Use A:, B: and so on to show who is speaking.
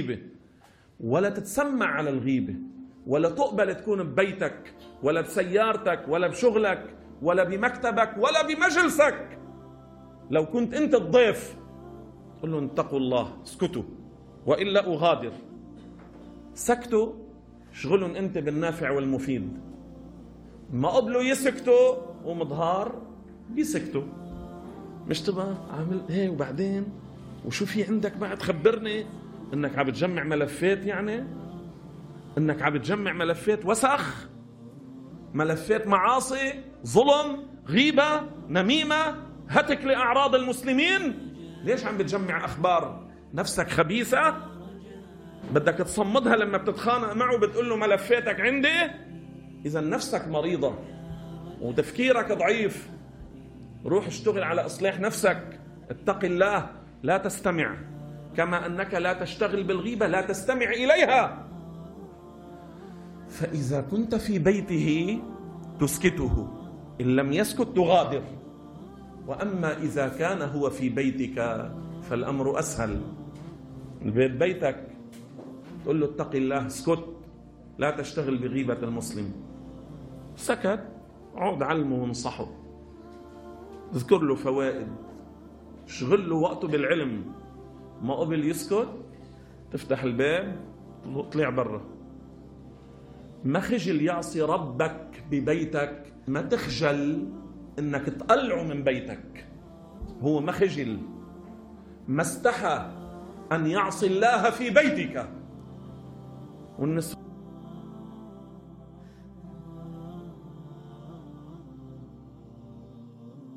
A: الغيبة. ولا تتسمع على الغيبة. ولا تقبل تكون ببيتك ولا بسيارتك ولا بشغلك ولا بمكتبك ولا بمجلسك. لو كنت أنت الضيف قل له اتقوا الله اسكتوا. وإلا أغادر. سكتوا شغلهم أنت بالنافع والمفيد. ما قبلوا يسكتوا ومظهار بيسكتوا. مش تبقى عامل إيه وبعدين؟ وشو في عندك بعد؟ خبرني. إنك عم بتجمع ملفات يعني؟ إنك عم بتجمع ملفات وسخ ملفات معاصي ظلم غيبة نميمة هتك لأعراض المسلمين؟ ليش عم بتجمع أخبار نفسك خبيثة؟ بدك تصمدها لما بتتخانق معه بتقول له ملفاتك عندي؟ إذا نفسك مريضة وتفكيرك ضعيف روح اشتغل على إصلاح نفسك اتق الله لا تستمع. كما أنك لا تشتغل بالغيبة لا تستمع إليها. فإذا كنت في بيته تسكته. إن لم يسكت تغادر. وأما إذا كان هو في بيتك فالأمر أسهل. البيت بيتك تقول له اتق الله اسكت. لا تشتغل بغيبة المسلم. سكت عود علمه وانصحه. اذكر له فوائد. شغل له وقته بالعلم. ما قبل يسكت تفتح الباب طلع برا. ما خجل يعصي ربك ببيتك ما تخجل إنك تقلعه من بيتك. هو ما خجل ما استحى أن يعصي الله في بيتك. والنسوة